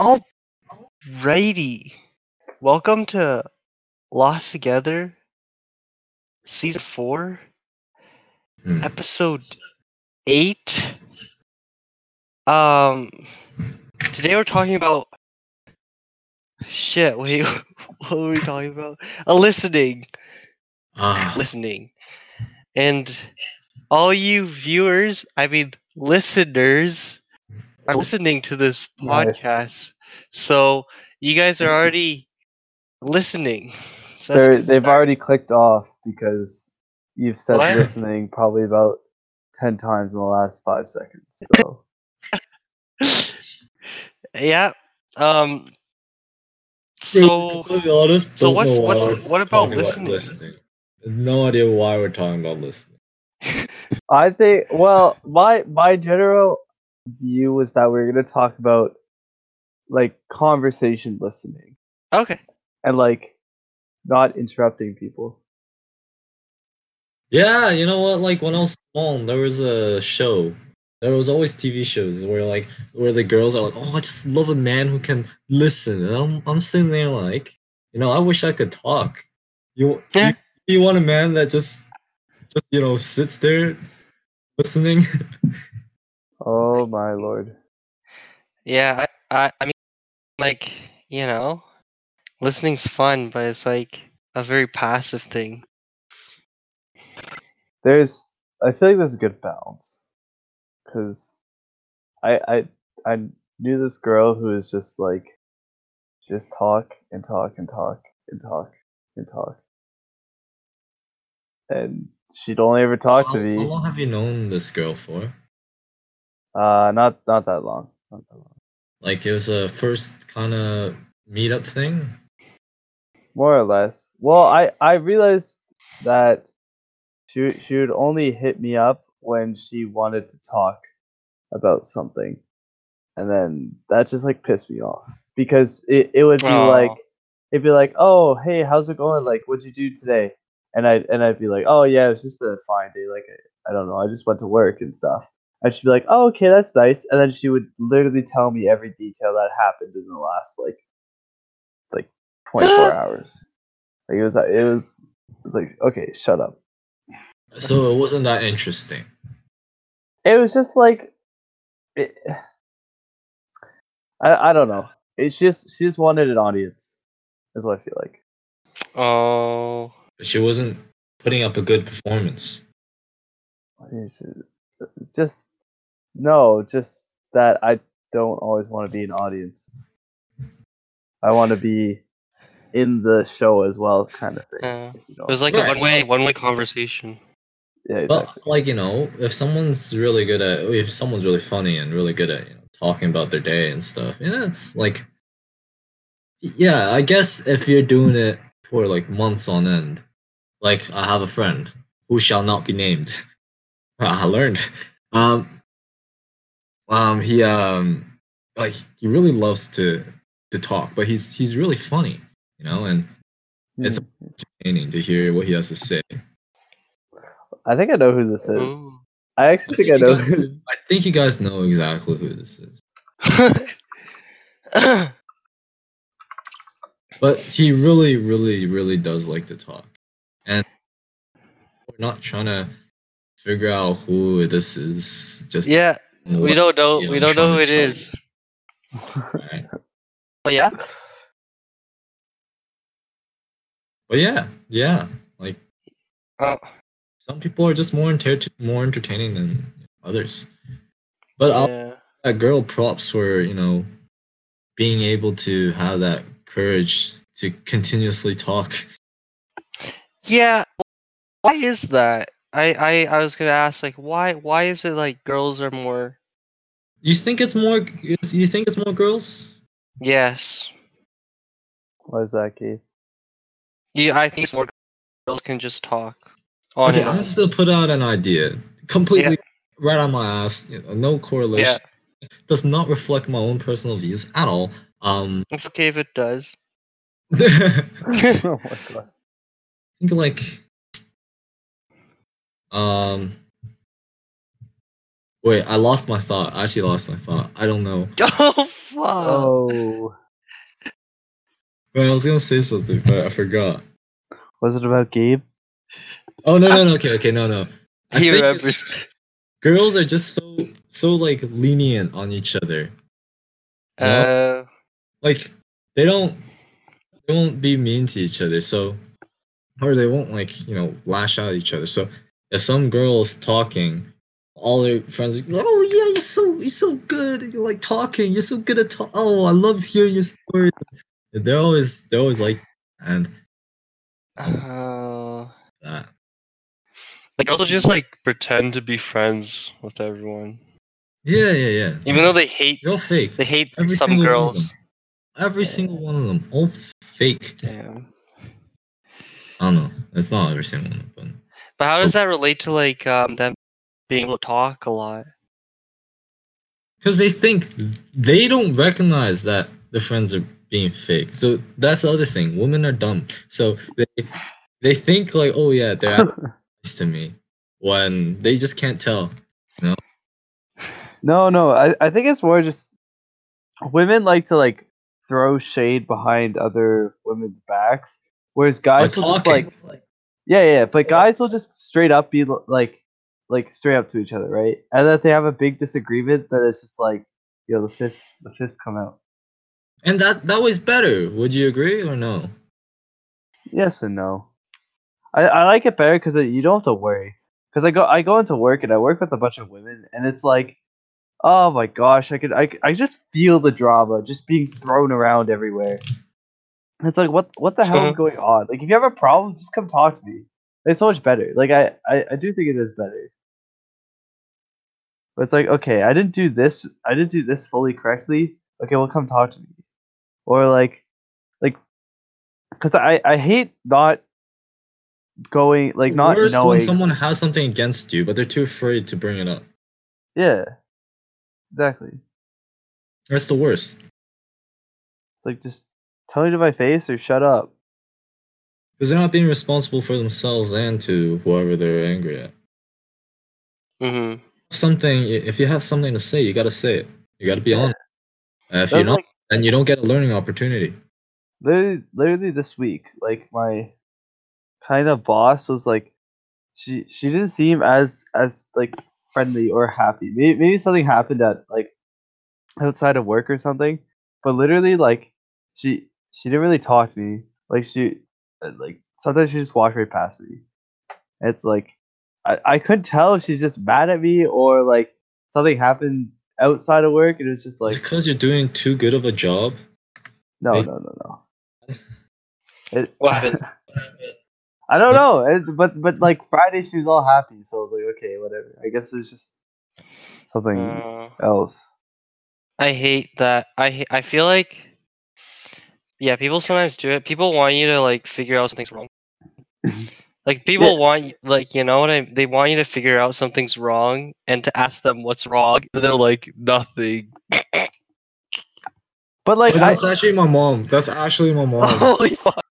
Alrighty. Welcome to Lost Together, Season 4, Hmm. Episode 8. Um, today we're talking about. Shit, wait, what were we talking about? A listening. Ah, Listening. And all you viewers, I mean, listeners, listening to this Nice. podcast. So you guys are already listening. So They're, they've start. already clicked off because you've said What? listening probably about 10 times in the last five seconds. So, yeah. Um. to be So honest, so don't what's- what's- we're what about listening? No idea why we're talking about listening. I think, well, my my general view was that we are going to talk about like conversation listening okay. and like not interrupting people. Yeah, you know what? Like when I mm. was small, there was a show. There was always TV shows where like where the girls are like, "Oh, I just love a man who can listen." And I'm I'm sitting there like, you know, I wish I could talk. You Yeah. you, you want a man that just just you know sits there listening. Oh my lord. Yeah. I, I. I mean, like you know, listening's fun, but it's like a very passive thing. There's, I feel like there's a good balance because I I I knew this girl who was just like just talk and talk and talk and talk and talk, and she'd only ever talk to me. How long have you known this girl for? Uh, not not that long. Not that long. Like it was a first kind of meetup thing. More or less. Well, I I realized that she she would only hit me up when she wanted to talk about something, and then that just like pissed me off because it it would be like it'd be like, oh hey, how's it going? Like, what'd you do today? And I and I'd be like, oh yeah, it was just a fine day. Like I, I don't know, I just went to work and stuff. And she'd be like, oh okay, that's nice. And then she would literally tell me every detail that happened in the last like like 24 hours. Like it was it was it was like okay, shut up. So it wasn't that interesting. It was just like it, I I don't know. It's just she just wanted an audience. Is what I feel like. Oh. She wasn't putting up a good performance. It's, uh, Just no, just that I don't always want to be an audience. I want to be in the show as well, kind of thing. Yeah. you know It was like I'm a one way one way conversation. saying. yeah, Well, exactly. like you know, if someone's really good at, if someone's really funny and really good at you know, talking about their day and stuff, yeah, it's like, yeah, I guess if you're doing it for like months on end, like I have a friend who shall not be named. I learned, um, um, he um, like he really loves to to talk, but he's he's really funny, you know, and it's Hmm. entertaining to hear what he has to say. I think I know who this is. Ooh. I actually think I know guys- who this I think you guys know exactly who this is. But he really, really, really does like to talk. And we're not trying to figure out who this is. Just yeah, we don't know. Yeah, we don't know who it is. Right. But yeah, But yeah, yeah. Like uh, some people are just more enter- more entertaining than others. But yeah. that girl props for you know being able to have that courage to continuously talk. Yeah. Why is that? I, I I was gonna ask like why why is it like girls are more You think it's more? You think it's more girls? yes Why is that, Keith? yeah I think it's more girls can just talk on Okay, I'm on. still put out an idea completely right on my ass. You know, no correlation. Yeah. Does not reflect my own personal views at all. Um, It's okay if it does. think oh my god. Think like, um, wait, I lost my thought. I actually lost my thought. I don't know. Oh fuck! Oh. Wait, I was gonna say something, but I forgot. Was it about Gabe? Oh no no no okay okay no no. I He think remembers. girls are just so so like lenient on each other. Uh, Like they don't they won't be mean to each other. So or they won't like you know lash out at each other. So if some girl's talking, all their friends are like, oh yeah you're so you're so good you're like talking you're so good at talk. Oh I love hearing your stories. They're always they're always like and uh, that. like also just like pretend to be friends with everyone, Yeah yeah yeah. even though they hate They're fake. they hate Every some single one of girls. them. Every single one of them, all fake. Damn. I don't know. It's not every single one, but But how does that relate to like um them being able to talk a lot? because they think they don't recognize that the friends are being fake. So that's the other thing. Women are dumb. So they they think like, oh yeah, they're actually nice to me when they just can't tell. No, no. I, I think it's more just women like to like throw shade behind other women's backs, whereas guys By will just talking. like yeah, yeah. But guys will just straight up be like like straight up to each other, right? And that they have a big disagreement, that it's just like yo, the fist the fist come out. And that that was better. Would you agree or no? Yes and no. I, I like it better because you don't have to worry. Because I go I go into work and I work with a bunch of women and it's like, oh my gosh, I could I I just feel the drama just being thrown around everywhere. It's like what what the hell is going on? Like if you have a problem, just come talk to me. It's so much better. Like I, I, I do think it is better. But it's like, okay, I didn't do this I didn't do this fully correctly. Okay, well come talk to me. Or like like because I, I hate not going like not Worse knowing when someone has something against you, but they're too afraid to bring it up. yeah exactly That's the worst. it's like just tell me to my face or shut up Because they're not being responsible for themselves and to whoever they're angry at. Mm-hmm. Something if you have something to say, you gotta say it. You gotta be Yeah. honest. And if That you're not, like then you don't get a learning opportunity. literally, literally this week like my kind of boss was like she she didn't seem as as like friendly or happy maybe, maybe something happened at like outside of work or something but literally like she she didn't really talk to me like she uh, like sometimes she just walked right past me it's like I, I couldn't tell if she's just mad at me or like something happened outside of work and it was just Like, like because you're doing too good of a job. no Hey. no no no it, What happened? I don't know, it, but but like Friday she was all happy, so I was like, okay, whatever. I guess there's just something Uh, else. I hate that. I I feel like yeah, people sometimes do it. People want you to like figure out something's wrong. like people want y- like you know what I they want you to figure out something's wrong and to ask them what's wrong. And they're like nothing. But like, But I, that's actually my mom. That's actually my mom. Holy fuck.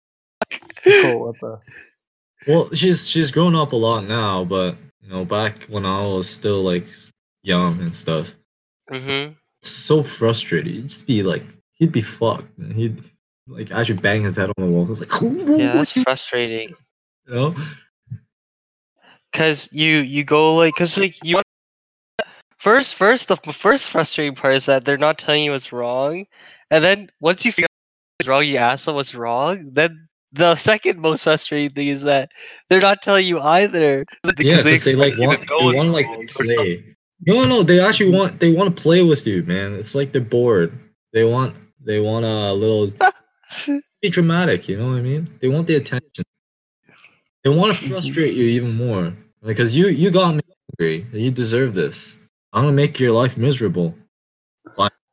cool, what the? Well, she's she's grown up a lot now, but you know, back when I was still like young and stuff, Mm-hmm. it's so frustrated. He'd just be like, he'd be fucked, and he'd like actually bang his head on the wall. I was like, Yeah, that's frustrating. you know, Cause you you go like, cause like you first first the first frustrating part is that they're not telling you what's wrong, and then once you figure out what's wrong, you ask them what's wrong. Then the second most frustrating thing is that they're not telling you either. yeah, because they like want they want like wrong or something. play. No, no, they actually want they want to play with you, man. It's like they're bored. They want they want a little be dramatic. You know what I mean? They want the attention. They want to frustrate you even more because you you got me angry. You deserve this. I'm gonna make your life miserable.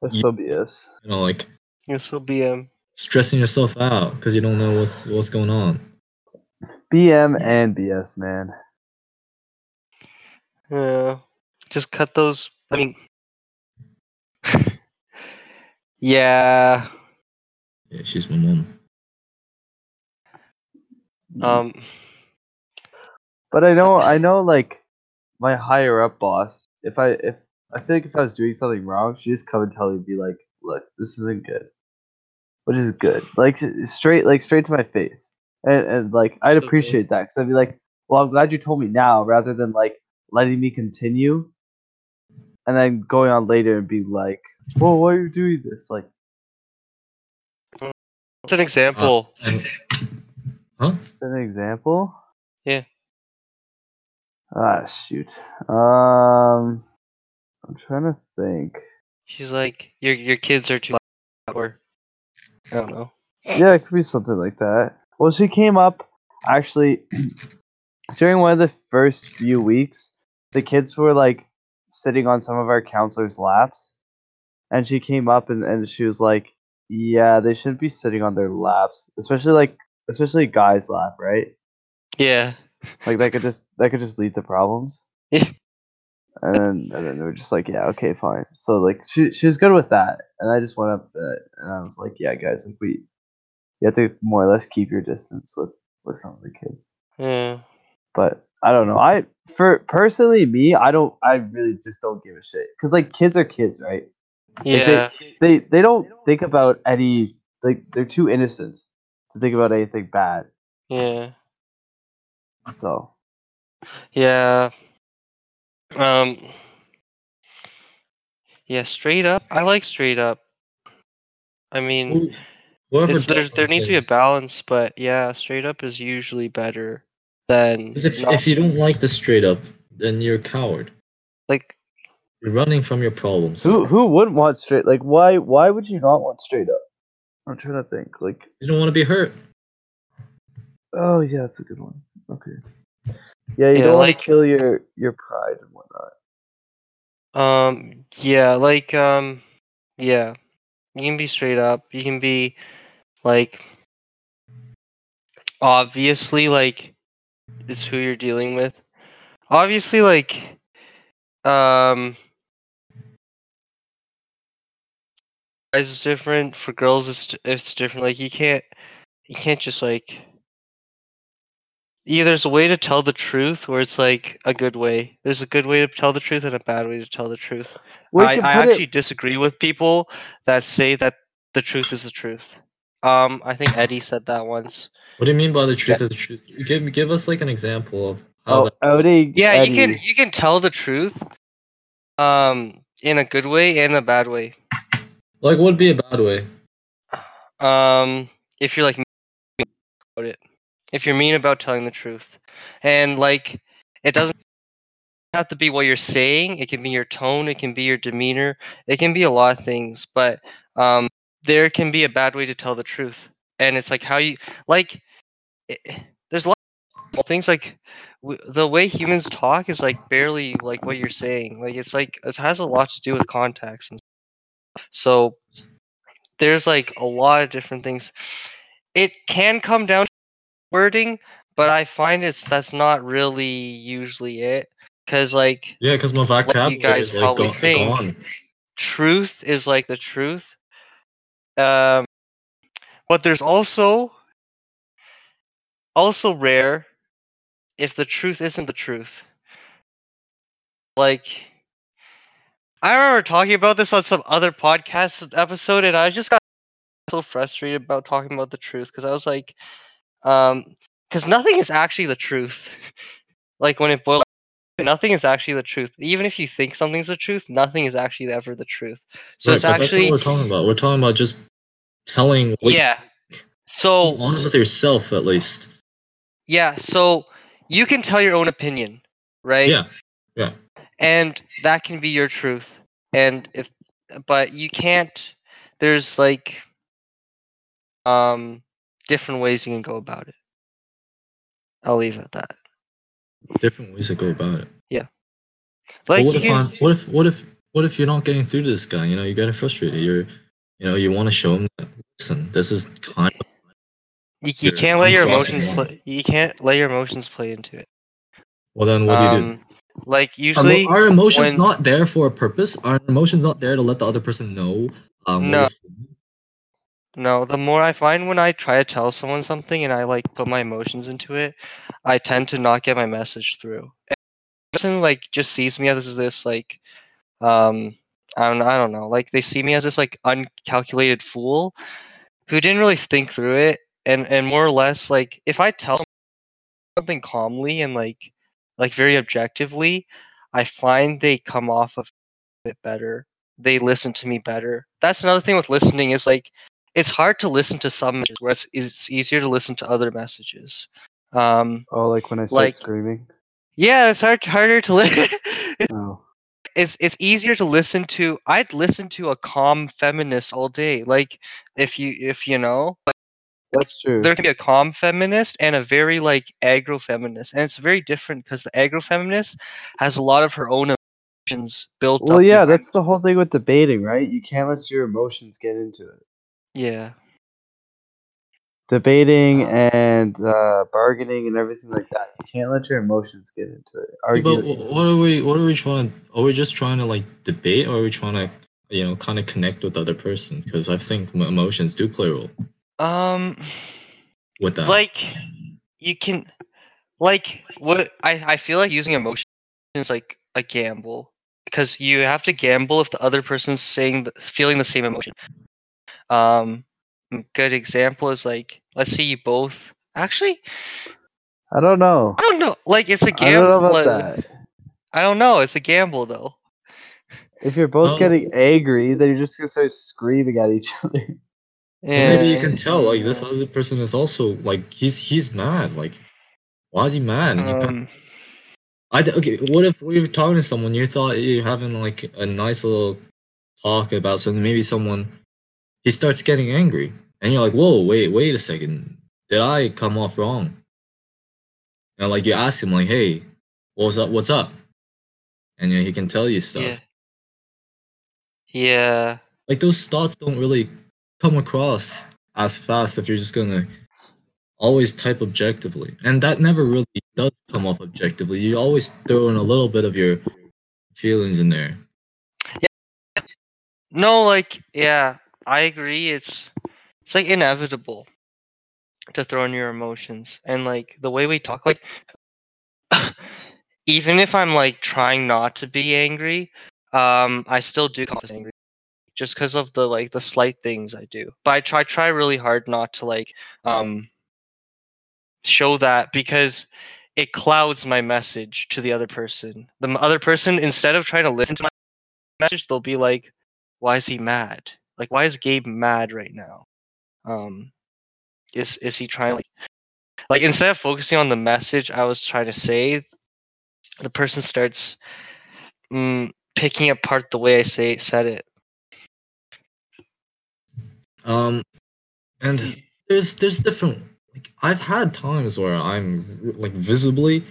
That's so BS. You know, like will be um stressing yourself out because you don't know what's what's going on. BM and BS, man. yeah. Just cut those. I mean, yeah. Yeah, she's my mom. Um. But I know, I know, like my higher up boss. If I if I feel like if I was doing something wrong, she just come and tell me, be like, look, this isn't good. which is good. Like straight, like straight to my face, and and like I'd So good. appreciate that because I'd be like, well, I'm glad you told me now, rather than like letting me continue, and then going on later and be like, well, why are you doing this? Like, What's an example? And, huh? an example. Yeah. Ah, shoot. Um, I'm trying to think. She's like, your your kids are too loud," or I don't know. Yeah, it could be something like that. Well, she came up actually during one of the first few weeks. The kids were like sitting on some of our counselors' laps, and she came up and, and she was like, "Yeah, they shouldn't be sitting on their laps, especially like especially guys' lap, right? Yeah. Like that could just that could just lead to problems." Yeah. And then, and then they were just like, yeah, okay, fine. So like she she was good with that, and I just went up to and I was like, yeah, guys, like we you have to more or less keep your distance with with some of the kids. Yeah. But I don't know. I for personally me, I don't. I really just don't give a shit because like kids are kids, right? Yeah. They they don't think about any like they're too innocent to think about anything bad. Yeah. So Yeah. Um. Yeah, straight up. I like straight up. I mean, Who- Whoever it's, there's there that needs to be a balance, but yeah, straight up is usually better than 'cause if not- if you don't like the straight up, then you're a coward. Like. You're running from your problems. who who wouldn't want straight? Like why why would you not want straight up? I'm trying to think. Like You don't want to be hurt. oh yeah, that's a good one. Okay. Yeah, you Yeah, don't want to kill your your pride and whatnot. Um. Yeah. Like. Um. Yeah. You can be straight up. You can be, like. Obviously, like, it's who you're dealing with. Obviously, like. Um. Guys is different. For girls, it's it's different. Like you can't, you can't just like. Yeah, there's a way to tell the truth where it's like a good way. There's a good way to tell the truth and a bad way to tell the truth. We I, I put it- actually disagree with people that say that the truth is the truth. Um, I think Eddie said that once. What do you mean by the truth is the truth? Give give us like an example of how Oh, that, outing. Yeah, you can you can tell the truth, um, in a good way and a bad way. Like would be a bad way. Um, if you're like mean about it, if you're mean about telling the truth, and like it doesn't have to be what you're saying. It can be your tone. It can be your demeanor. It can be a lot of things. But um, there can be a bad way to tell the truth, and it's like how you like. It, there's a lot of things like w- the way humans talk is like barely like what you're saying. Like it's like it has a lot to do with context and. So there's like a lot of different things. It can come down to wording, but I find it's that's not really usually it. Cause like Yeah, because my vocabulary guys is probably go- think. gone. truth is like the truth. Um, but there's also also rare if the truth isn't the truth. Like I remember talking about this on some other podcast episode, and I just got so frustrated about talking about the truth because I was like, um, because nothing is actually the truth. like when it boils, nothing is actually the truth. Even if you think something's the truth, nothing is actually ever the truth. So Right, it's actually that's what we're talking about. We're talking about just telling. Like, yeah. So honest with yourself at least. yeah, so you can tell your own opinion, right? Yeah. Yeah. And that can be your truth. And if but you can't there's like um different ways you can go about it. I'll leave it at that. Different ways to go about it. Yeah. Like but what you if I'm, what if what if what if you're not getting through to this guy? You know, you're getting frustrated. You're you know, you want to show him that listen, this is kind of you, you can't let your emotions play you can't let your emotions play into it. well then what do you do? Like usually mo- are emotions when- not there for a purpose? Our emotions not there to let the other person know? Um, No. No, the more I find when I try to tell someone something and I like put my emotions into it, I tend to not get my message through. And the person like just sees me as this like, um, I don't, I don't know, like they see me as this like uncalculated fool, who didn't really think through it and and more or less like if I tell something calmly and like like very objectively, I find they come off of it better. They listen to me better. That's another thing with listening is like it's hard to listen to some messages, whereas it's easier to listen to other messages. Um, Oh, like when I start Like- screaming. yeah, it's hard harder to listen. Oh. it's it's easier to listen to. I'd listen to a calm feminist all day. Like if you if you know, That's true. there can be a calm feminist and a very like aggro feminist, and it's very different because the aggro feminist has a lot of her own emotions built Well, up. yeah, behind- that's the whole thing with debating, right? You can't let your emotions get into it. yeah. Debating Um, and uh, bargaining and everything like that. You can't let your emotions get into it. Yeah, but what are we? What are we trying? Are we just trying to like debate, or are we trying to, you know, kind of connect with the other person? Because I think emotions do play a role Um. with that. like you can like what I, I feel like using emotion is like a gamble because you have to gamble if the other person's saying feeling the same emotion um good example is like let's say you both actually I don't know. i don't know like it's a gamble don't know about like- that. I don't know it's a gamble though If you're both Oh. getting angry, then you're just gonna start screaming at each other. And maybe you can tell like this other person is also like he's he's mad. Like, why is he mad? Um I okay. What if we were talking to someone you thought you're having like a nice little talk about something? Maybe someone he starts getting angry, and you're like, "Whoa, wait, wait a second. Did I come off wrong?" And like you ask him, like, "Hey, what's up? What's up?" And you know, he can tell you stuff. yeah yeah Like those thoughts don't really come across as fast if you're just gonna always type objectively, and that never really does come off objectively. You always throw in a little bit of your feelings in there. Yeah. No, like yeah, I agree. It's it's like inevitable to throw in your emotions and like the way we talk like even if I'm like trying not to be angry, um I still do come off as angry just because of the like the slight things I do. But I try try really hard not to like um show that because it clouds my message to the other person. The other person instead of trying to listen to my message, they'll be like why is he mad? Like, why is Gabe mad right now? Um, is is he trying like, like instead of focusing on the message I was trying to say, the person starts mm, picking apart the way I say said it. Um, and there's there's different. Like I've had times where I'm like visibly,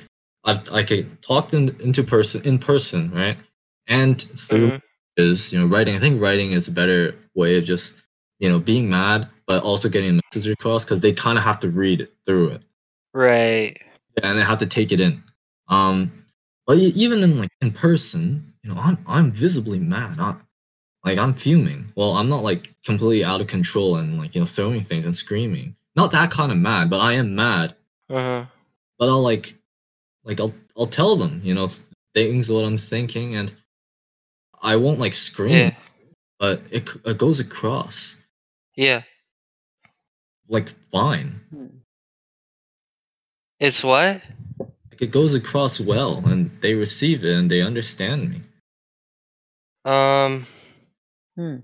I've I get talked in, into person in person, right? And through Mhm. is you know writing. I think writing is a better way of just you know being mad, but also getting a message across because they kind of have to read through it Right. yeah and they have to take it in. Um, but even in like in person, you know, I'm I'm visibly mad. I, like I'm fuming. Well, I'm not like completely out of control and like you know throwing things and screaming. Not that kind of mad, but I am mad. Uh-huh. But I'll like, like I'll I'll tell them, you know, things what I'm thinking, and I won't like scream, Yeah. but it it goes across Yeah. like fine. It's what? It goes across well, and they receive it and they understand me. Um. Hmm.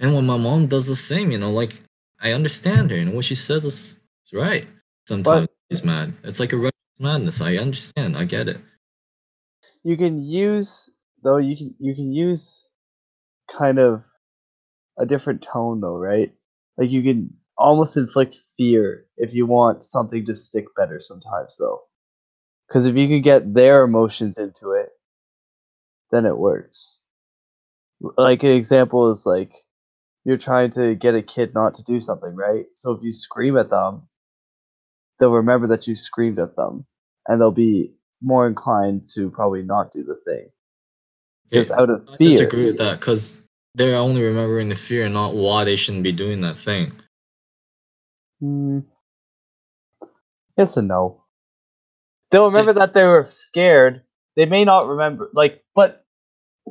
And when my mom does the same, you know, like I understand her, you know, what she says is, is right. Sometimes she's mad. It's like a madness. I understand. I get it. you can use though you can you can use kind of a different tone though right like you can almost inflict fear if you want something to stick better sometimes though because if you can get their emotions into it then it works like an example is like you're trying to get a kid not to do something right so if you scream at them they'll remember that you screamed at them and they'll be more inclined to probably not do the thing just out of fear. I disagree with that because they're only remembering the fear, not why they shouldn't be doing that thing. Hmm. Yes and no. They'll remember that they were scared. They may not remember, like, but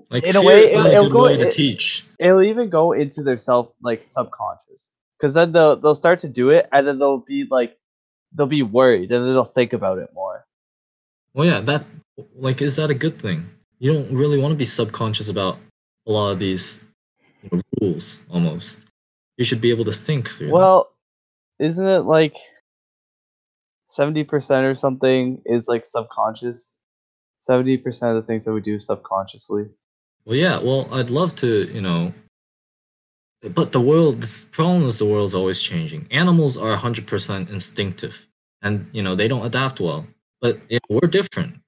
Like In a way, is not it'll- a good go- way to it- teach. it'll even go into their self, like, subconscious. because then they'll they'll start to do it, and then they'll be like, they'll be worried, and then they'll think about it more. Well, yeah, that like is that a good thing? You don't really want to be subconscious about a lot of these you know, rules. Almost, you should be able to think through. them. Well, isn't it like seventy percent or something is like subconscious? Seventy percent of the things that we do subconsciously. Well, yeah. Well, I'd love to, you know. But the world, the problem is the world's always changing. Animals are 100% instinctive, and you know they don't adapt well. But you know, we're different.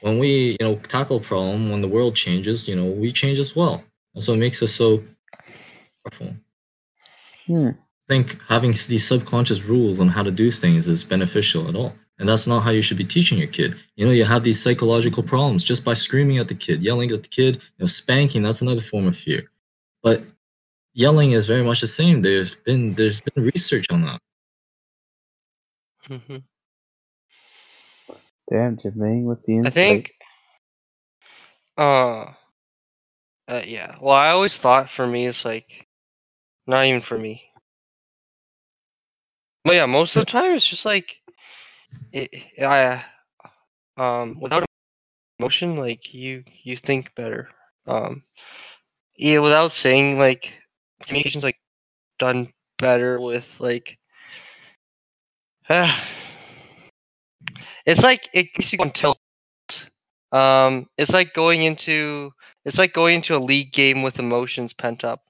When we, you know, tackle a problem, when the world changes, you know, we change as well, and so it makes us so powerful. Hmm. I think having these subconscious rules on how to do things is beneficial at all. And that's not how you should be teaching your kid. You know, you have these psychological problems just by screaming at the kid, yelling at the kid, you know, spanking, that's another form of fear. But yelling is very much the same. There's been there's been research on that. hmm Damn, Jermaine with the insight. I think. Uh, uh. Yeah. Well, I always thought for me it's like, not even for me. But yeah, most of the time it's just like, it. I. Um, without emotion, like you, you think better. Um, yeah, without saying like, communication's like done better with like. it's like it gets you on tilt. Um, it's like going into it's like going into a league game with emotions pent up,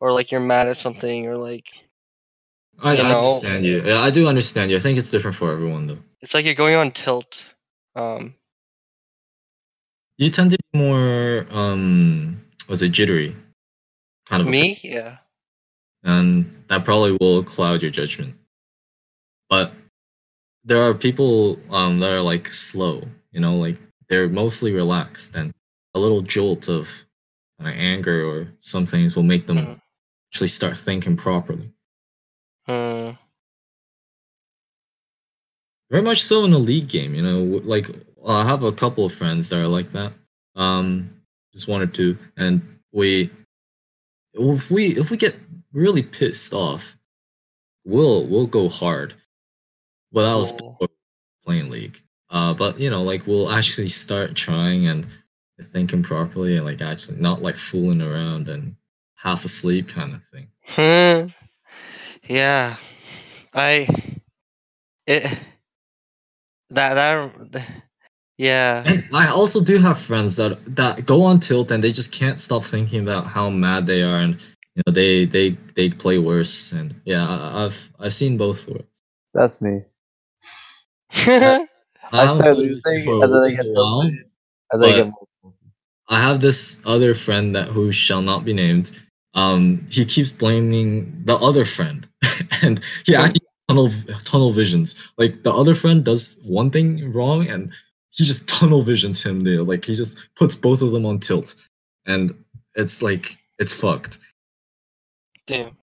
or like you're mad at something, or like I, You I know- understand you. Yeah, I do understand you. I think it's different for everyone though. it's like you're going on tilt. Um, You tend to be more um was it jittery? Kind of me, yeah. and that probably will cloud your judgment. But there are people um, that are like slow, you know, like they're mostly relaxed, and a little jolt of of anger or some things will make them Mhm. actually start thinking properly. Hmm. Very much so in a league game, you know, like I have a couple of friends that are like that. Um, just one or two, and we, if we if we get really pissed off, we'll we'll go hard. Well, that was before playing league. Uh, but you know, like we'll actually start trying and thinking properly, and like actually not like fooling around and half asleep kind of thing. Yeah. I. It. That that. Yeah. And I also do have friends that that go on tilt and they just can't stop thinking about how mad they are, and you know they they they play worse. And yeah, I, I've I've seen both worlds. That's me. I I haven't start this losing, and then I get tilted, and then I get more. I have this other friend that who shall not be named. Um, he keeps blaming the other friend, and he actually tunnel tunnel visions. Like the other friend does one thing wrong, and he just tunnel visions him there. Like he just puts both of them on tilt, and it's like it's fucked. Damn.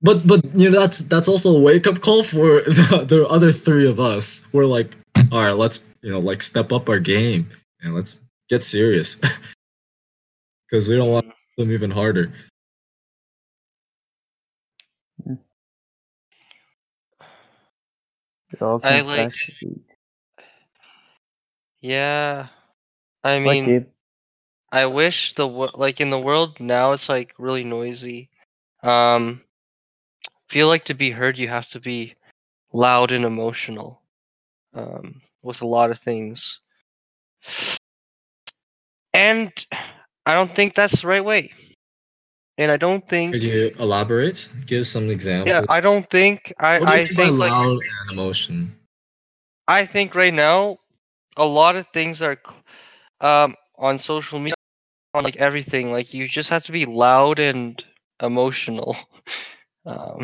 But but you know that's that's also a wake up call for the, the other three of us. We're like, all right, let's you know like step up our game and let's get serious because we don't want them even harder. It I like- back Yeah. I mean, Gabe, I wish the like in the world now it's like really noisy. Um, feel like to be heard you have to be loud and emotional. Um, with a lot of things. And I don't think that's the right way. And I don't think Could you elaborate? Give some examples. yeah, I don't think I what do you I mean by think like loud and emotion? I think right now, a lot of things are um, on social media, on like everything. Like you just have to be loud and emotional. Um,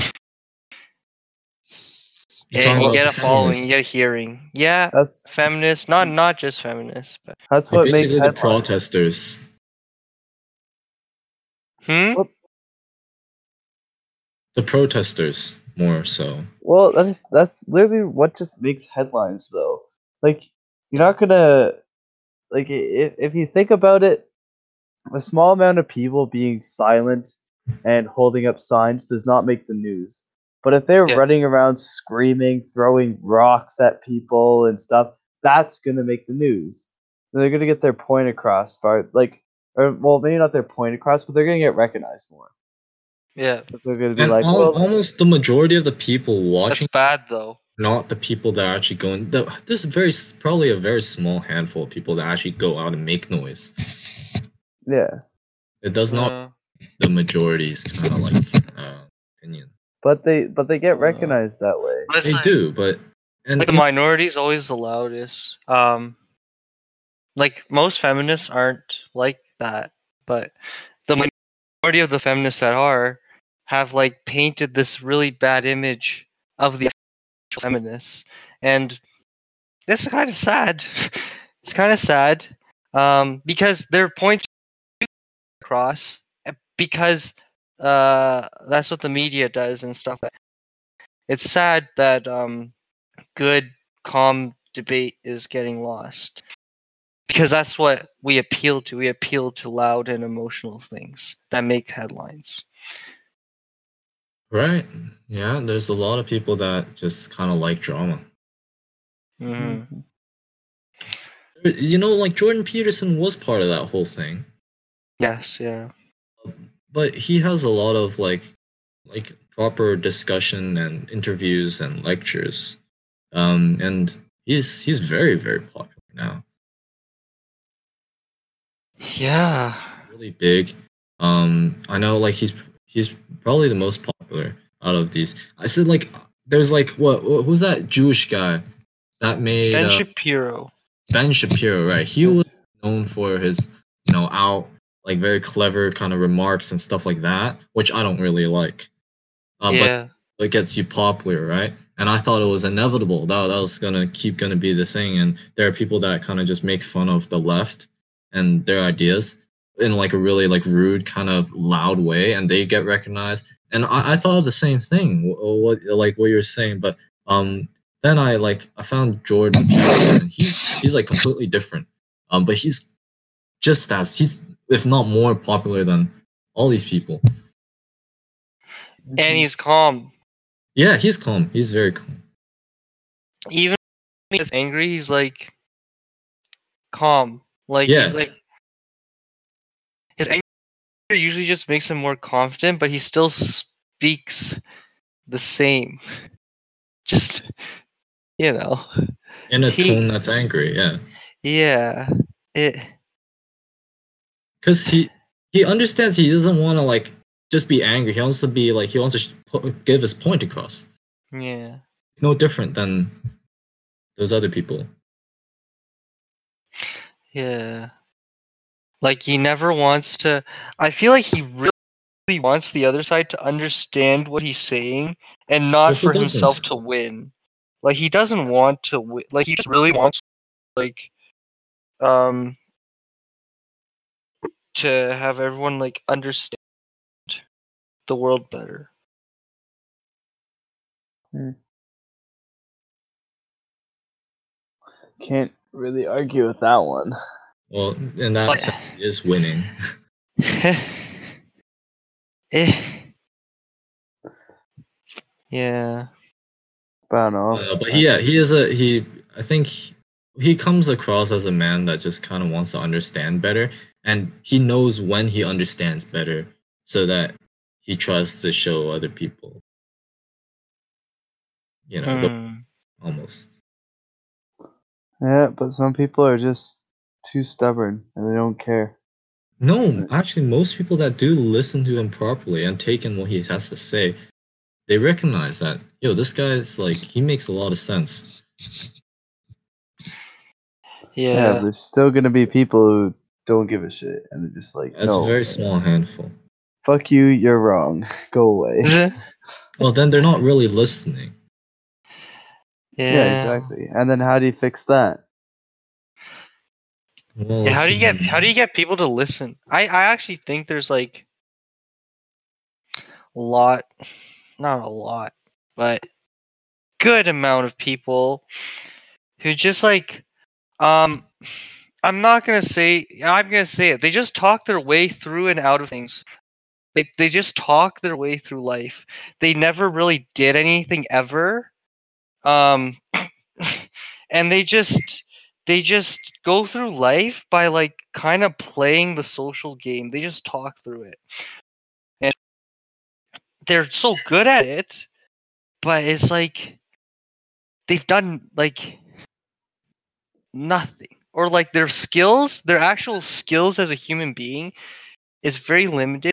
You're and you get a the following, you get a hearing. Yeah, that's feminists, not not just feminists, but that's what makes basically the headlines. protesters. Hmm. What? The protesters more so. Well, that's that's literally what just makes headlines, though. Like you're not gonna like if if you think about it, a small amount of people being silent and holding up signs does not make the news. But if they're Yeah. running around screaming, throwing rocks at people and stuff, that's gonna make the news. And they're gonna get their point across, far like, or well, maybe not their point across, but they're gonna get recognized more. Yeah, So they're gonna be And like, al- well, almost the majority of the people that's watching, bad though. not the people that are actually going. The, there's very probably a very small handful of people that actually go out and make noise. yeah. It does not Uh, the majority's kind of like uh, opinion. But they but they get Uh, recognized that way. but They do, but and like the minority is always the loudest. Um, like most feminists aren't like that, but the majority of the feminists that are have like painted this really bad image of the feminists, and this is kind of sad. it's kind of sad um, because their points across uh, because uh, that's what the media does and stuff. It's sad that um, good, calm debate is getting lost. Because that's what we appeal to. We appeal to loud and emotional things that make headlines. right, yeah. There's a lot of people that just kind of like drama. Mm-hmm. You know, like Jordan Peterson was part of that whole thing, Yes, yeah. but he has a lot of like, like proper discussion and interviews and lectures, um, and he's he's very very popular now. Yeah. really big. Um, I know like he's he's probably the most popular out of these. I said like there's like what who's that Jewish guy that made Ben uh, Shapiro. Ben Shapiro, right? He was known for his you know out like very clever kind of remarks and stuff like that, which I don't really like. Uh, but it gets you popular, right? And I thought it was inevitable that that was gonna keep gonna be the thing. And there are people that kind of just make fun of the left and their ideas in like a really like rude kind of loud way, and they get recognized. And I, I thought of the same thing, wh- what like what you're saying, but um, then I like I found Jordan Peterson, and he's he's like completely different. Um, but he's just as he's if not more popular than all these people. And he's calm. Yeah, he's calm. He's very calm. Even when he's angry, he's like calm. Like Yeah. he's like his anger usually just makes him more confident, but he still speaks the same. Just you know. in a He- tone that's angry yeah Yeah. It because he he understands he doesn't want to like just be angry he wants to be like he wants to give his point across yeah. no different than those other people Yeah. Like he never wants to I feel like he really wants the other side to understand what he's saying and not for himself doesn't. to win. Like he doesn't want to win. Like he just really wants like um to have everyone like understand the world better. Can't really argue with that one. well and that But- is winning eh. Yeah. But I don't know. Uh, but he, yeah he is a he i think he, he comes across as a man that just kind of wants to understand better and he knows when he understands better so that he tries to show other people you know the- Mm. almost Yeah, but some people are just too stubborn and they don't care. No, actually, most people that do listen to him properly and take in what he has to say, they recognize that, yo, this guy's like, he makes a lot of sense. Yeah, Yeah. there's still gonna be people who don't give a shit and they're just like, That's no, a very small handful. fuck you, you're wrong. Go away. Well, then they're not really listening. Yeah. yeah, exactly. And then how do you fix that? Well, Yeah, how do you get how do you get people to listen? I I actually think there's like a lot, not a lot, but good amount of people who just like um I'm not gonna say I'm gonna say it. They just talk their way through and out of things they they just talk their way through life. They never really did anything ever. Um and they just they just go through life by like kind of playing the social game. They just talk through it. And they're so good at it, but it's like they've done like nothing. Or like their skills, their actual skills as a human being is very limited.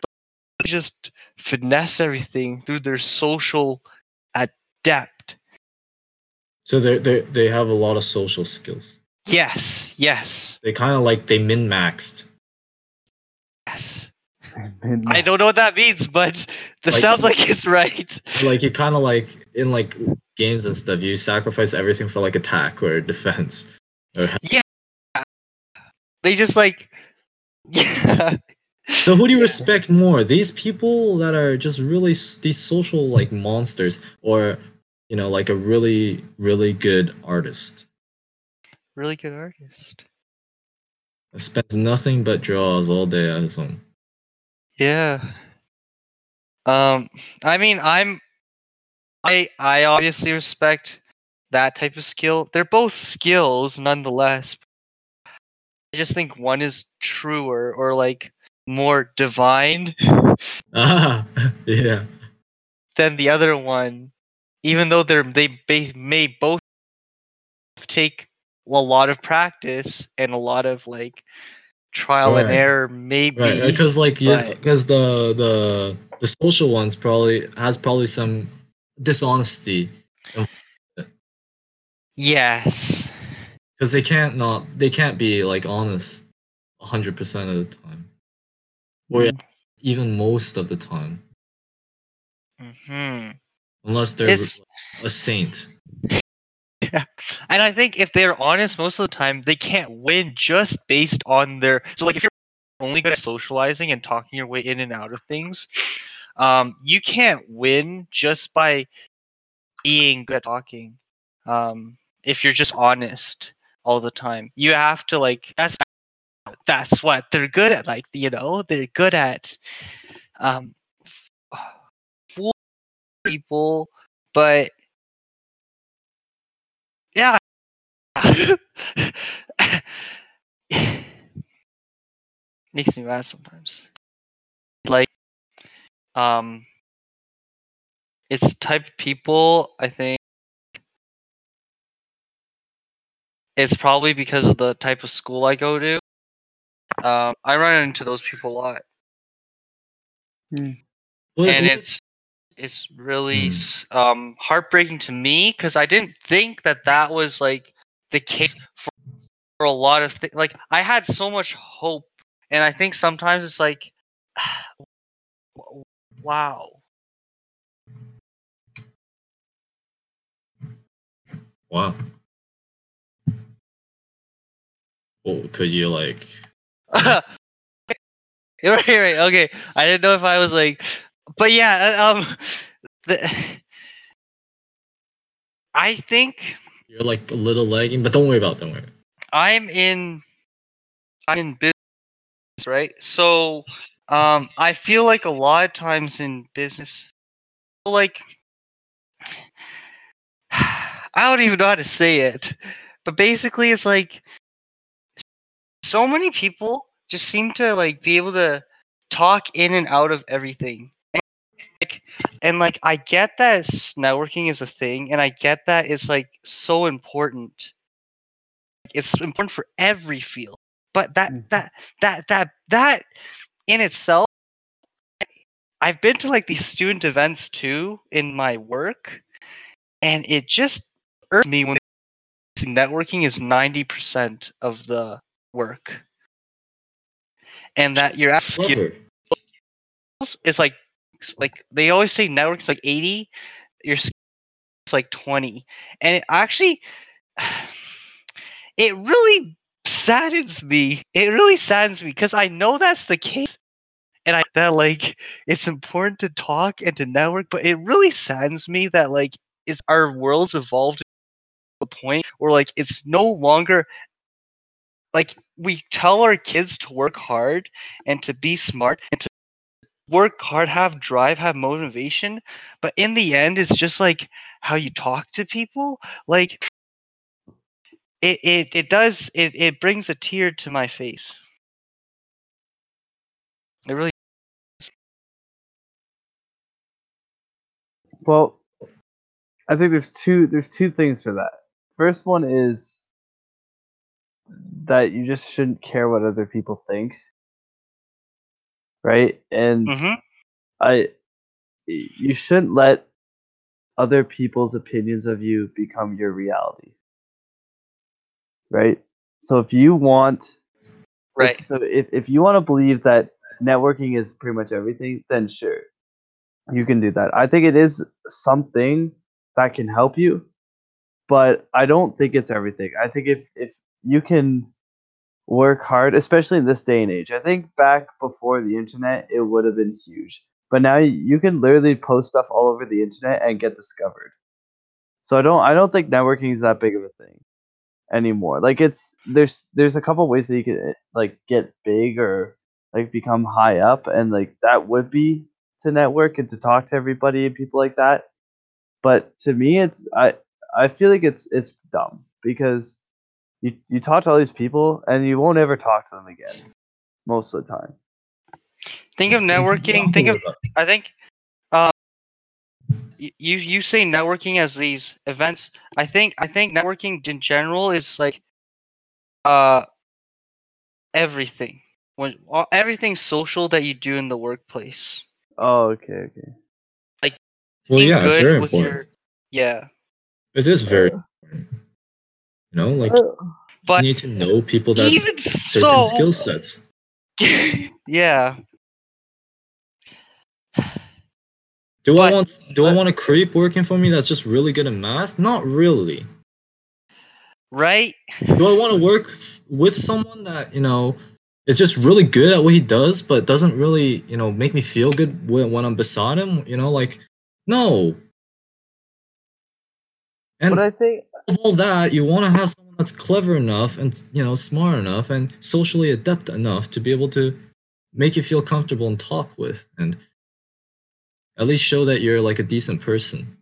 They just finesse everything through their social adept. So they they they have a lot of social skills. Yes, yes, They kind of like they min maxed. yes. I don't know what that means, but that Like- sounds like it's right. Like you kind of like in like games and stuff, you sacrifice everything for like attack or defense. Or They just like, yeah, so who do you respect more? These people that are just really these social like monsters, or you know, like a really really good artist really good artist. that spends nothing but draws all day at his home. Yeah. Um, I mean, I'm, I I obviously respect that type of skill. They're both skills, nonetheless. I just think one is truer or like more divine Ah, yeah. than the other one, even though they're they ba- may both take a lot of practice and a lot of like trial and error, maybe. Right, because like yeah, because the the the social ones probably has probably some dishonesty Yes. because they can't not they can't be like honest hundred percent of the time, or Mm. even most of the time, hmm unless they're It's- a saint. Yeah. And I think if they're honest most of the time, they can't win just based on their. So, like, if you're only good at socializing and talking your way in and out of things, um, you can't win just by being good at talking. Um, if you're just honest all the time, you have to like. That's that's what they're good at. Like, you know, they're good at um, people, but yeah. Makes me mad sometimes. Like, um, it's type of people I think it's probably because of the type of school I go to. Um, I run into those people a lot, What- and what- it's it's really s um heartbreaking to me because I didn't think that that was like the case for, for a lot of things. Like I had so much hope, and I think sometimes it's like, wow, wow. Well, could you like? right, right, okay. I didn't know if I was like, but yeah, uh, um, the, I think You're like a little lagging, but don't worry about. it, Don't worry. I'm in I'm in business, right? So um I feel like a lot of times in business like I don't even know how to say it. But basically it's like so many people just seem to like be able to talk in and out of everything. And, like, I get that networking is a thing and I get that it's like so important it's important for every field but that Mhm. that that that that in itself i've been to like these student events too in my work and it just irks me when networking is 90% of the work and that you're asking is like like they always say networking's like 80 your is like 20 and it actually it really saddens me it really saddens me because i know that's the case and i that like it's important to talk and to network but it really saddens me that like it's our world's evolved to a point where like it's no longer like we tell our kids to work hard and to be smart and to work hard, have drive, have motivation, but in the end, it's just like how you talk to people. Like it, it, it does it, it brings a tear to my face. It really Well, I think there's two there's two things for that. First one is that you just shouldn't care what other people think. Right? And Mhm. I you shouldn't let other people's opinions of you become your reality. Right? So if you want right. so if, if you want to believe that networking is pretty much everything, then sure. You can do that. I think it is something that can help you, but I don't think it's everything. I think if if you can work hard, especially in this day and age. I think back before the internet, it would have been huge. But now you can literally post stuff all over the internet and get discovered. So I don't I don't think networking is that big of a thing anymore. Like it's there's there's a couple ways that you can eh, like get big or like become high up and like that would be to network and to talk to everybody and people like that. But to me it's I I feel like it's it's dumb because you you talk to all these people and you won't ever talk to them again most of the time. Think of networking. Think of I think uh, you you say networking as these events. I think I think networking in general is like uh everything. When all, everything social that you do in the workplace. Oh, okay, okay. like Well, yeah, it's very important. your- yeah, It is very important. You know, like uh, but you need to know people that even certain so, skill sets. yeah. Do I want do I want a creep working for me that's just really good at math? Not really. Right? Do I want to work f- with someone that you know is just really good at what he does, but doesn't really you know make me feel good when, when I'm beside him? You know, like no. And but I think of all that, you want to have someone that's clever enough and you know smart enough and socially adept enough to be able to make you feel comfortable and talk with, and at least show that you're like a decent person.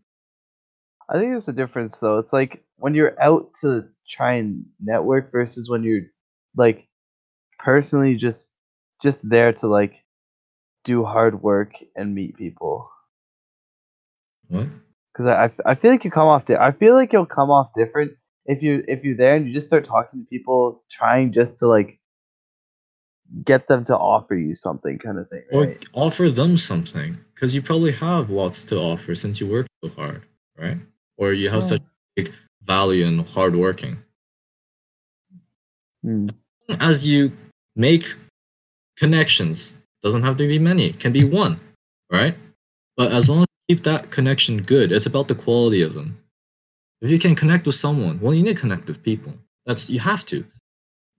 I think there's a difference though. It's like when you're out to try and network versus when you're like personally just just there to like do hard work and meet people. What? Because I, I feel like you come off. Di- I feel like you'll come off different if you if you're there and you just start talking to people, trying just to like get them to offer you something, kind of thing, Or offer them something because you probably have lots to offer since you work so hard, right? Or you have such big value in hard working. Hmm. As you make connections, doesn't have to be many, it can be one, right? But as long as keep that connection good, it's about the quality of them. If you can connect with someone, well, you need to connect with people. That's you have to.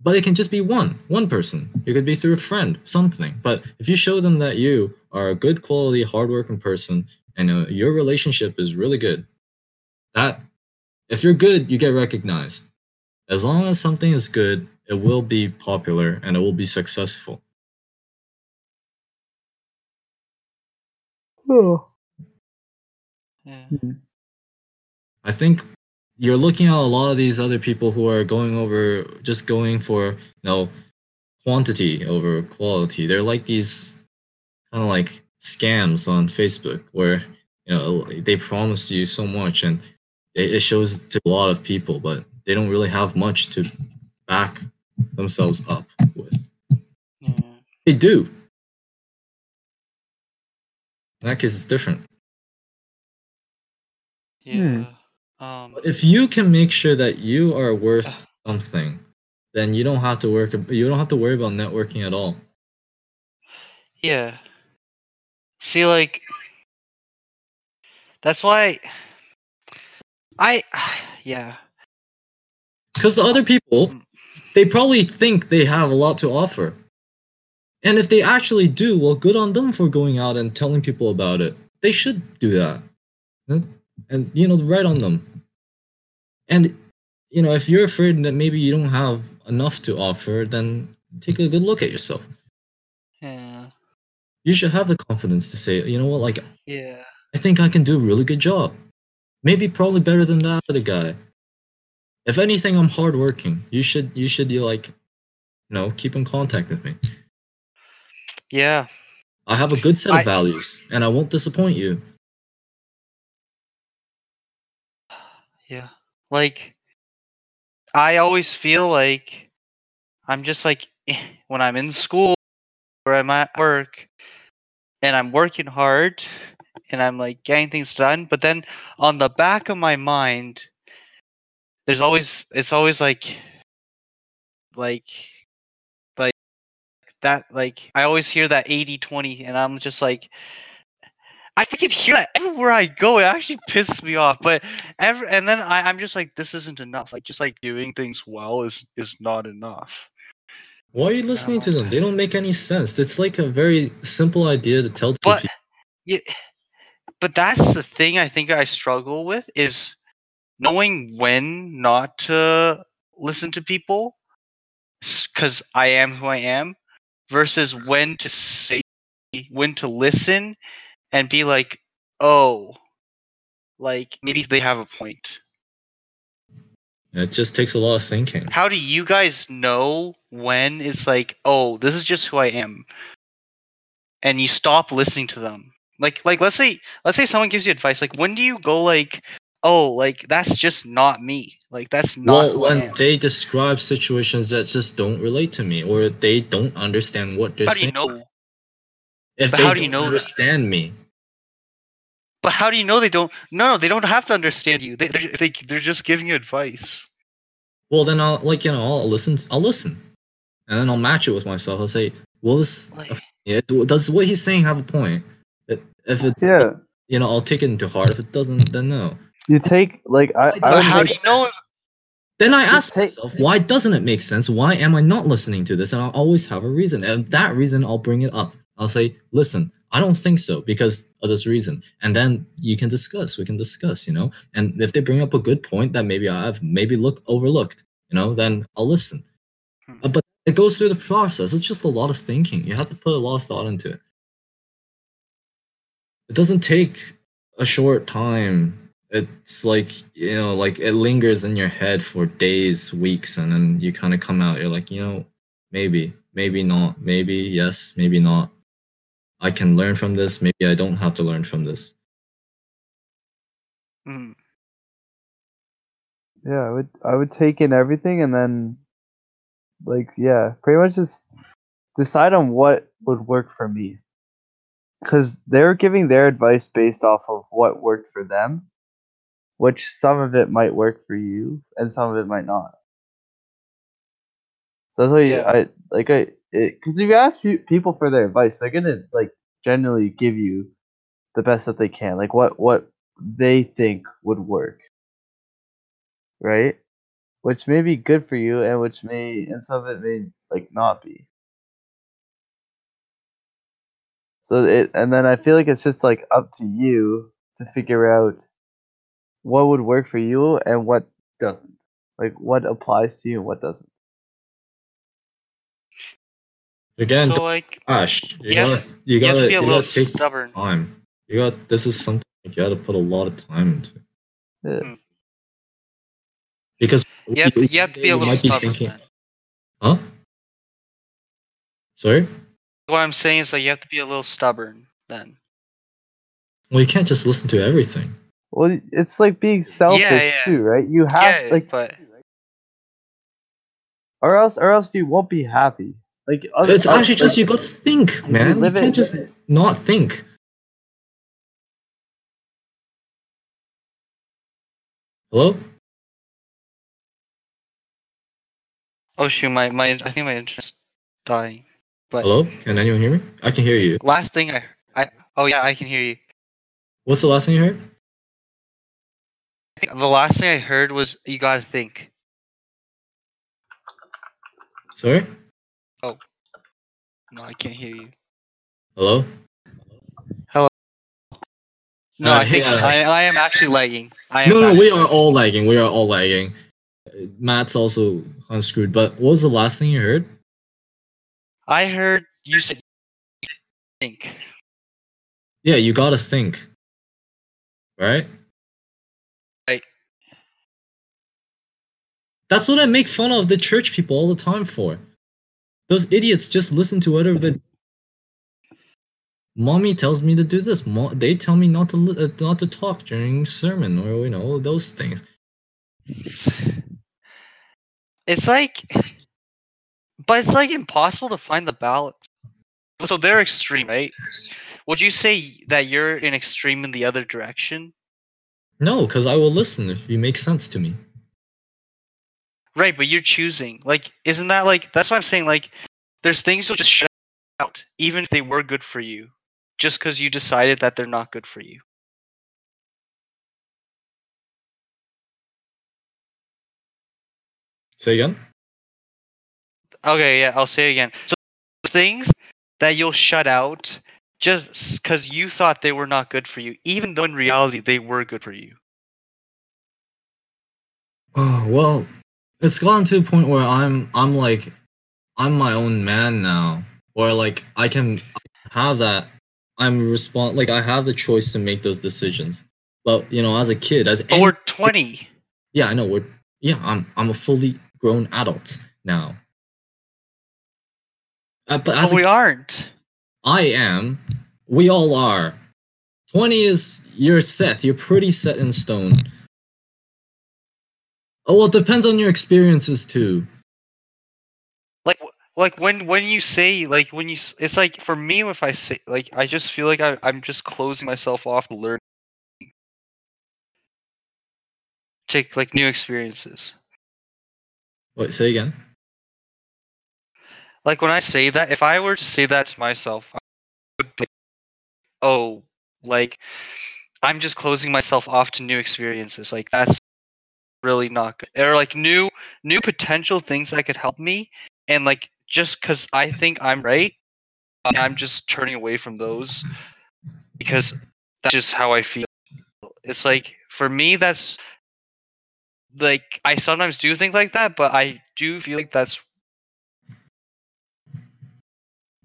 But it can just be one, one person. It could be through a friend, something. But if you show them that you are a good quality, hardworking person, and uh, your relationship is really good, that if you're good, you get recognized. As long as something is good, it will be popular and it will be successful. Yeah. Hmm. I think you're looking at a lot of these other people who are going over just going for you know quantity over quality. They're like these kind of like scams on Facebook where you know they promise you so much and it, it shows to a lot of people, but they don't really have much to back themselves up with. yeah. They do. In that case, it's different. Hmm. Yeah. Um, If you can make sure that you are worth uh. something, then you don't have to work. You don't have to worry about networking at all. yeah. See, like, that's why I, yeah. Because the other people, mm. they probably think they have a lot to offer. And if they actually do, well, good on them for going out and telling people about it. They should do that. And, you know, right on them. And, you know, if you're afraid that maybe you don't have enough to offer, then take a good look at yourself. Yeah. you should have the confidence to say, you know what, like Yeah. I think I can do a really good job. Maybe probably better than that other guy. If anything, I'm hardworking. You should you should you like, you know, keep in contact with me. Yeah. I have a good set of I- values, and I won't disappoint you. Yeah. Like I always feel like I'm just like when I'm in school or I'm at work and I'm working hard and I'm like getting things done, but then on the back of my mind there's always it's always like like like that like I always hear that 80 20 and I'm just like I freaking hear that everywhere I go. It actually pisses me off. But every and then I, I'm just like, this isn't enough. Like just like doing things well is is not enough. Why are you listening to them? They don't make any sense. It's like a very simple idea to tell to But people. yeah, but that's the thing I think I struggle with is knowing when not to listen to people because I am who I am versus when to say when to listen and be like, oh, like maybe they have a point. It just takes a lot of thinking. How do you guys know when it's like, oh, this is just who I am, and you stop listening to them? Like, like let's say, let's say someone gives you advice. Like, when do you go like, oh, like that's just not me. Like that's not Well, when they describe situations that just don't relate to me, or they don't understand what they're How do you saying. know? if but they how don't you know that? understand me, But how do you know they don't? No, they don't have to understand you. They, they, they they're just giving you advice. well, then I'll like you know I'll listen. I'll listen, and then I'll match it with myself. I'll say, well, this Like, yeah, does what he's saying have a point? If if it, Yeah, you know, I'll take it into heart. If it doesn't, then no. you take like I. I But would how do you know? sense. Then I ask take- myself, why doesn't it make sense? Why am I not listening to this? And I'll always have a reason. And that reason, I'll bring it up. I'll say, listen, I don't think so because of this reason. And then you can discuss. We can discuss, you know? And if they bring up a good point that maybe I've maybe look overlooked, you know, then I'll listen. Hmm. Uh, But it goes through the process. It's just a lot of thinking. You have to put a lot of thought into it. It doesn't take a short time it's like you know like it lingers in your head for days weeks and then you kind of come out you're like you know maybe maybe not maybe yes maybe not i can learn from this maybe i don't have to learn from this Mm, Yeah, I would I would take in everything and then like yeah, pretty much just decide on what would work for me. Cuz they're giving their advice based off of what worked for them, which some of it might work for you and some of it might not. So that's why Yeah. I like I cuz if you ask people for their advice, they're to like generally give you the best that they can, like what what they think would work right? Which may be good for you, and which may, and some of it may like not be. So it, and then I feel like it's just like up to you to figure out what would work for you and what doesn't. Like what applies to you and what doesn't. Again so like, rush you you have gotta you you have gotta be a you little gotta take stubborn. time you got this is something you gotta put a lot of time into Yeah. Hmm. because You have, you- you have to be a little might be stubborn. thinking then. huh sorry What I'm saying is like you have to be a little stubborn then. well you can't just listen to everything Well, it's like being selfish yeah. too, right? You have yeah, like, but or else, or else you won't be happy. Like other, It's actually just like, you gotta think, man. You live can't it- just not think. Hello? oh shoot, my my I think my internet's dying. But Hello? Can anyone hear me? I can hear you. last thing I I oh yeah I can hear you. What's the last thing you heard? I think the last thing I heard was you gotta think. Sorry? No, I can't hear you. Hello? Hello? No, Uh, I think yeah. I, I am actually lagging. I am No, no, we are all lagging. We are all lagging. Matt's also unscrewed. But what was the last thing you heard? I heard you said think. Yeah, you gotta think. Right? Right. That's what I make fun of the church people all the time for. Those idiots just listen to whatever the mommy tells me to do this. Mo- they tell me not to li- uh, not to talk during sermon or you know those things. It's like, but it's like impossible to find the balance. So they're extreme, right? Would you say that you're an extreme in the other direction? No, because I will listen if you make sense to me. Right, but you're choosing. Like, isn't that like that's why I'm saying like there's things you'll just shut out, even if they were good for you, just because you decided that they're not good for you. Say again. Okay, yeah, I'll say it again. So things that you'll shut out just because you thought they were not good for you, even though in reality they were good for you. Oh well, it's gotten to a point where I'm I'm like I'm my own man now, where like I can have that. I'm respond like I have the choice to make those decisions. But you know, as a kid, as But any- we're 20. yeah, I know we're yeah, I'm I'm a fully grown adult now. Uh, but But a we aren't. I am. We all are. 20 is you're set. You're pretty set in stone. Oh, well, it depends on your experiences too. Like, like when when you say like when you, it's like for me if I say like I just feel like I, I'm just closing myself off to learn, take like new experiences. Wait, say again. Like when I say that, if I were to say that to myself, I would be, oh, like I'm just closing myself off to new experiences. Like that's really not good. Or like new new potential things that could help me, and like just because I think I'm right, I'm just turning away from those because that's just how I feel. It's like for me, that's like I sometimes do think like that, but I do feel like that's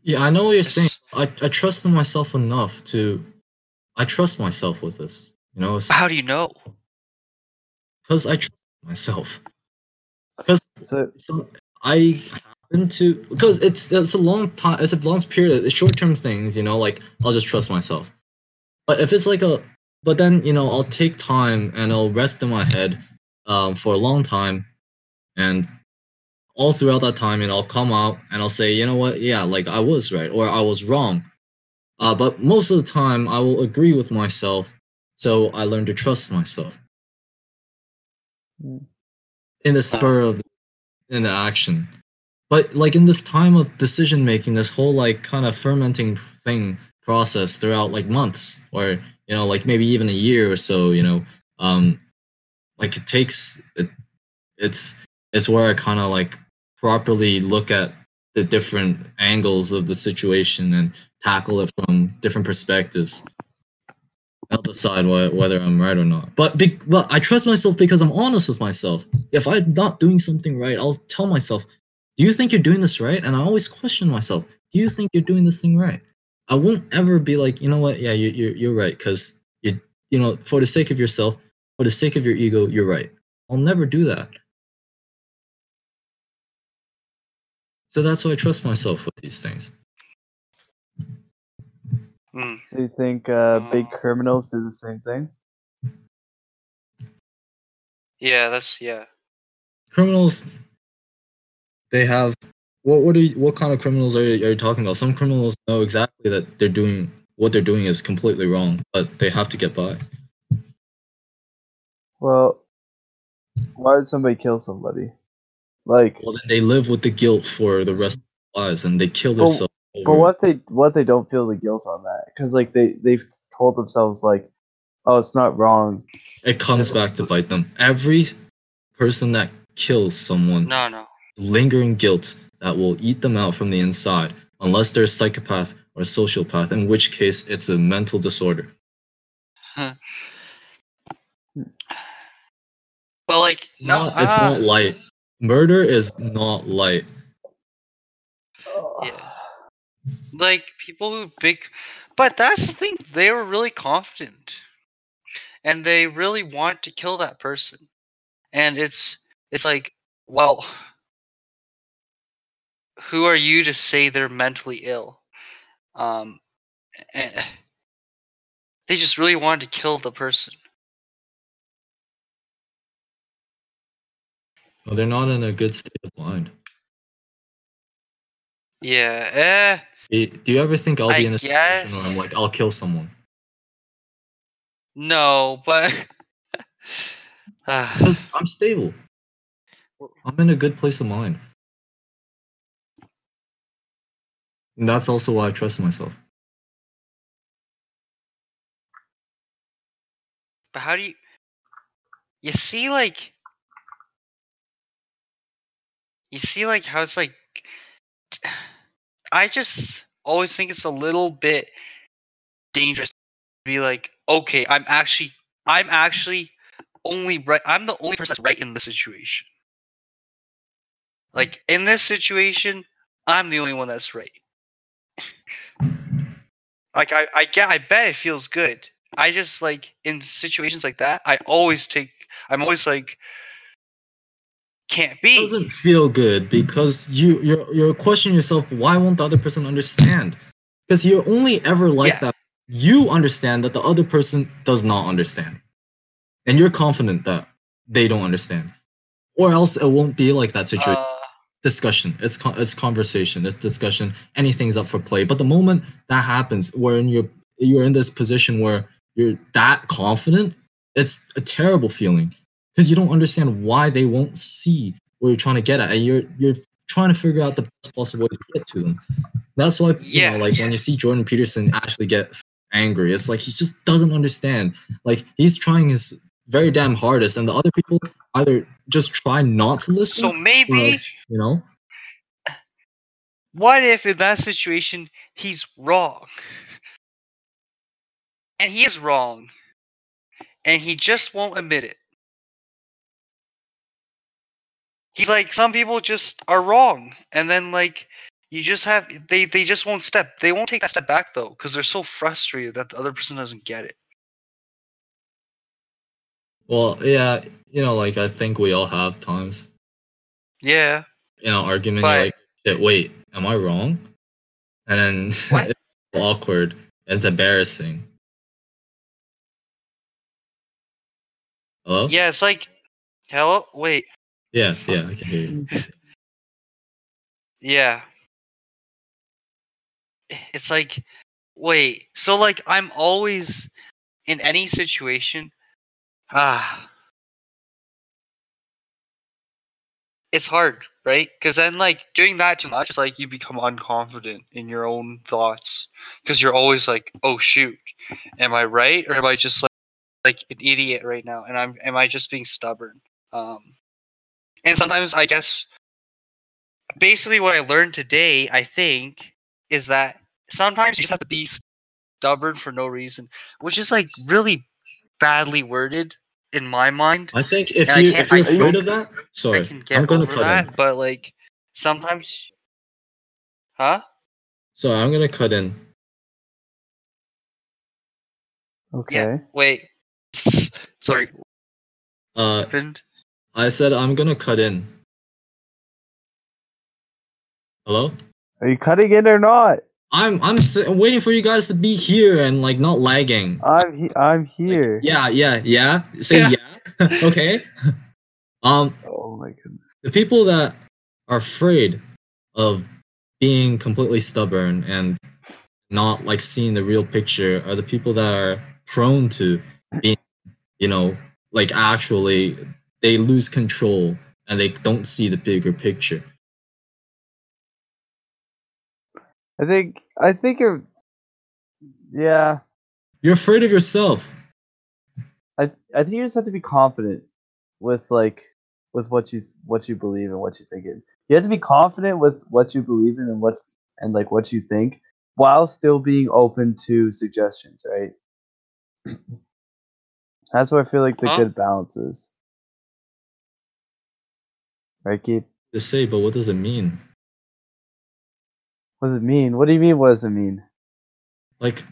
Yeah, I know what you're saying. I, I trust in myself enough to. I trust myself with this. You know, how do you know? Because I trust myself. Because So so I happen to because it's it's a long time. It's a long period. It's short term things. You know, like I'll just trust myself. But if it's like a, but then you know I'll take time and I'll rest in my head, um, for a long time, and all throughout that time, and I'll come out and I'll say, you know what, yeah, like I was right or I was wrong. Uh, but most of the time, I will agree with myself, so I learn to trust myself. Mm. In the spur of in the action. But like in this time of decision making, this whole like kind of fermenting thing process throughout like months or you know like maybe even a year or so, you know, um like it takes it, it's it's where I kind of like properly look at the different angles of the situation and tackle it from different perspectives. I'll decide wh- whether I'm right or not. But be- but I trust myself because I'm honest with myself. If I'm not doing something right, I'll tell myself, "Do you think you're doing this right?" And I always question myself, "Do you think you're doing this thing right?" I won't ever be like, you know what? Yeah, you, you're you're right because you you know for the sake of yourself, for the sake of your ego, you're right. I'll never do that. So that's why I trust myself with these things. Mm. so you think uh, big Oh. criminals do the same thing? Yeah, that's yeah. criminals they have what what are you, what kind of criminals are you, are you talking about some criminals know exactly that they're doing what they're doing is completely wrong but they have to get by Well, why would somebody kill somebody? Like, well then they live with the guilt for the rest of their lives and they kill But- themselves but what they what they don't feel the guilt on that because like they they've told themselves like, oh, it's not wrong. it comes back to bite them. Every person that kills someone No, no. lingering guilt that will eat them out from the inside unless they're a psychopath or a sociopath in which case it's a mental disorder. But like, it's no, not it's ah, not light. Murder is not light Yeah. Like people who big but that's the thing they were really confident. And they really want to kill that person. And it's it's like well who are you to say they're mentally ill? Um eh, they just really wanted to kill the person. Well, they're not in a good state of mind. yeah eh Eh, Eh, do you ever think I'll be I in a situation where I'm like, I'll kill someone? no but Because I'm stable. I'm in a good place of mind. And that's also why I trust myself. But how do you you see like you see like how it's like I just always think it's a little bit dangerous to be like, okay, I'm actually I'm actually only right I'm the only person that's right in this situation. Like in this situation, I'm the only one that's right. like I, I get I bet it feels good. I just like in situations like that, I always take I'm always like can't It be. doesn't feel good because you you're you're questioning yourself, why won't the other person understand? Because you're only ever like Yeah. that. You understand that the other person does not understand. And you're confident that they don't understand. Or else it won't be like that situation. Uh, discussion it's con- it's conversation it's discussion anything's up for play but the moment that happens wherein you're you're in this position where you're that confident it's a terrible feeling because you don't understand why they won't see what you're trying to get at and you're you're trying to figure out the best possible way to get to them that's why you Yeah, know like yeah. when you see jordan peterson actually get angry it's like he just doesn't understand like he's trying his very damn hardest and the other people either just try not to listen so maybe like, you know what if in that situation he's wrong? And he is wrong. And he just won't admit it. He's like some people just are wrong and then like you just have they they just won't step they won't take that step back though because they're so frustrated that the other person doesn't get it. Well, yeah, you know, like I think we all have times Yeah. you know argument. But- like, Shit, wait, am I wrong? And then it's awkward. It's embarrassing. Hello? Yeah, it's like hello wait. Yeah, yeah. I can hear you. Yeah. It's like, wait, so like I'm always in any situation, ah, it's hard, right? Because then like doing that too much, like you become unconfident in your own thoughts. Because you're always like, oh shoot, am I right or am I just like like an idiot right now? And I'm am I just being stubborn? Um, and sometimes I guess basically what I learned today, I think, is that sometimes you just have to be stubborn for no reason, which is like really badly worded in my mind. I think if And you if you're I afraid of that, I sorry, can get I'm gonna cut that, in. but like sometimes, huh? So I'm gonna cut in. Okay. Yeah, Wait, sorry, Uh, happened. I said I'm gonna cut in. Hello? Are you cutting in or not? I'm I'm s- waiting for you guys to be here and like not lagging. I'm he- I'm Like, here. yeah, yeah, yeah. Say Yeah. yeah. okay. Um, Oh my goodness. the people that are afraid of being completely stubborn and not like seeing the real picture are the people that are prone to being, you know, like actually they lose control and they don't see the bigger picture. I think I think you're. Yeah, You're afraid of yourself. I I think you just have to be confident with like with what you what you believe and what you think in. You have to be confident with what you believe in and what and like what you think, while still being open to suggestions. Right. That's where I feel like the Huh? good balance is. Right, Keith? To say, but what does it mean? What does it mean? What do you mean? What does it mean? Like,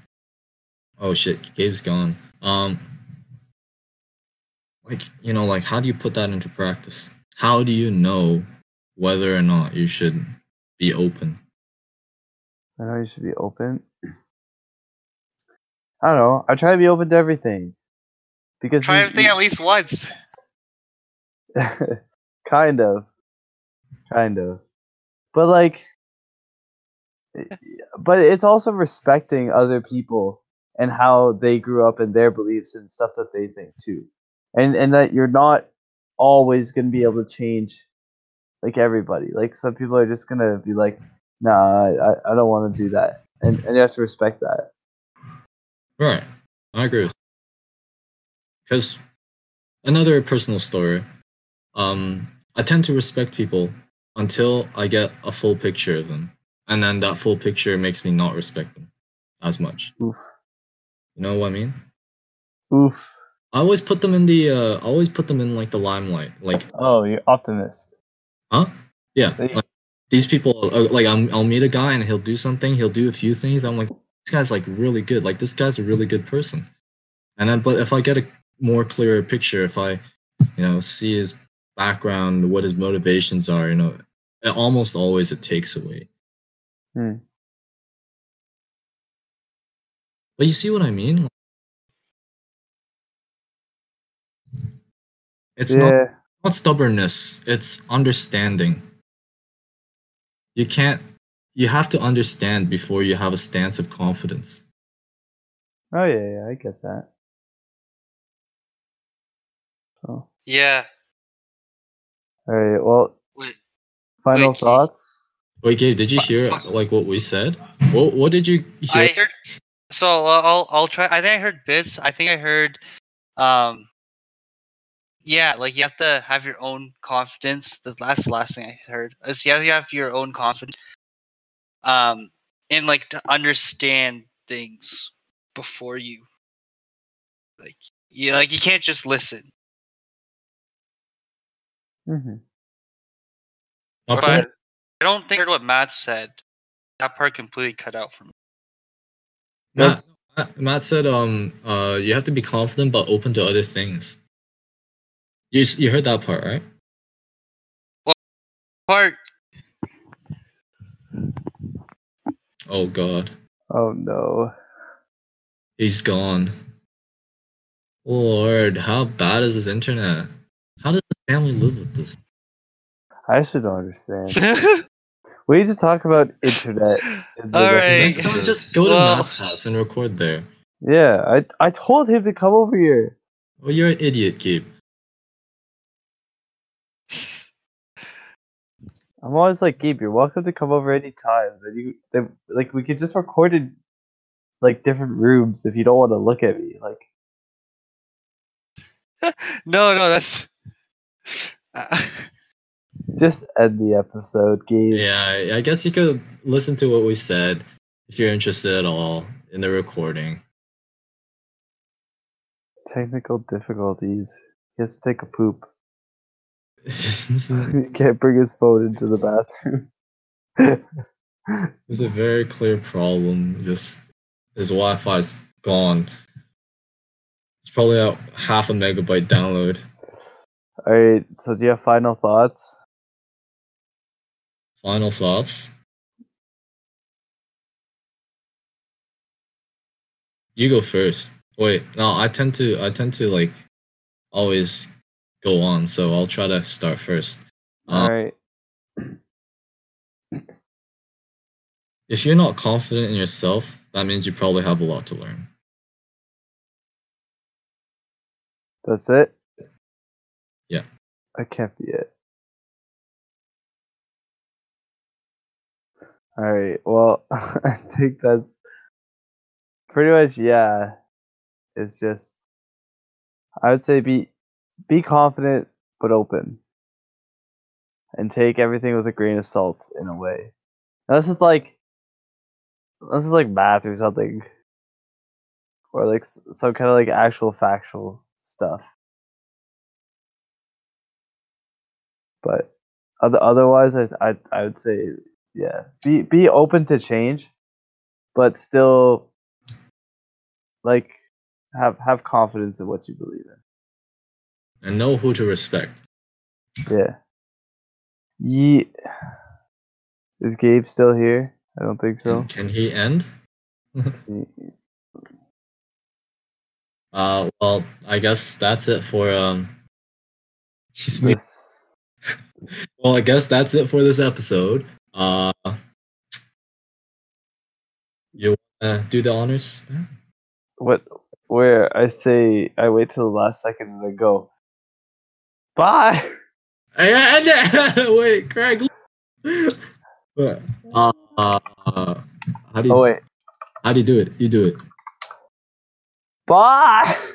oh shit, Gabe's gone. Um, like you know, like how do you put that into practice? How do you know whether or not you should be open? I know you should be open. I don't know. I try to be open to everything. Because Try you- everything at least once. kind of. Kind of. But like but it's also respecting other people and how they grew up and their beliefs and stuff that they think too. And and that you're not always going to be able to change like everybody. Like some people are just going to be like, "Nah, I, I don't want to do that." And and you have to respect that. Right, I agree with. Because another personal story, um, I tend to respect people until I get a full picture of them, and then that full picture makes me not respect them as much. Oof. You know what I mean? Oof. I always put them in the. Uh, I always put them in like the limelight. Like, Oh, you're optimist. huh? Yeah. Like, these people, uh, like, I'm, I'll meet a guy and he'll do something. He'll do a few things. I'm like, this guy's like really good. Like, this guy's a really good person. And then, but if I get a more clearer picture, if I, you know, see his background, what his motivations are, you know, it almost always it takes away. Hmm. But you see what I mean? It's not yeah. not stubbornness it's understanding you can't you have to understand before you have a stance of confidence Oh yeah, yeah, I get that. So, Yeah. All right. Well, Wait. final wait, thoughts. wait gabe did you hear like what we said what, what did you hear I heard. So uh, I'll I'll try. I think I heard bits. I think I heard. Um. Yeah, like you have to have your own confidence. That's that's the last last thing I heard. Is you have to have your own confidence. Um, and like to understand things before you. Like you like you can't just listen. Hmm My But point- I don't think I heard what Matt said. That part completely cut out for me. Matt, That's Matt- Matt said um uh you have to be confident but open to other things. You, s- you heard that part right? What Part? Oh god. Oh no. he's gone. Lord how bad is his internet? How does his family live with this I should don't understand. We need to talk about internet. in the All next right. Next episode. time, just go to Well- Matt's house and record there Yeah, I I told him to come over here. well you're an idiot gabe I'm always like, Gabe, you're welcome to come over anytime. Then you, then, like, we could just record in like different rooms if you don't want to look at me. Like, no, no, that's. Just end the episode, Gabe. Yeah, I- I guess you could listen to what we said if you're interested at all in the recording. Technical difficulties. He has to take a poop. he can't bring his phone into the bathroom. it's a very clear problem. Just his Wi-Fi's gone. It's probably a half a megabyte download. All right. So, do you have final thoughts? Final thoughts. You go first. Wait, no, I tend to I tend to like always go on, so I'll try to start first. All Um, right. If you're not confident in yourself, that means you probably have a lot to learn. That's it. That can't be it. All right. Well, I think that's pretty much yeah. It's just I would say be be confident but open. And take everything with a grain of salt in a way. Unless it's like unless it's like math or something. Or like some kind of like actual factual stuff. But other, otherwise, I, I I would say yeah, be be open to change, but still like have have confidence in what you believe in, and know who to respect. Yeah. Ye is Gabe still here? I don't think so. Can, he end? Uh, well, I guess that's it for um. He's me- this- Well, I guess that's it for this episode. Uh, you wanna do the honors? man? what where I say I wait till the last second and then go. Bye. Wait, Craig. Uh, uh, how do you Oh wait. how do you do it? You do it. Bye.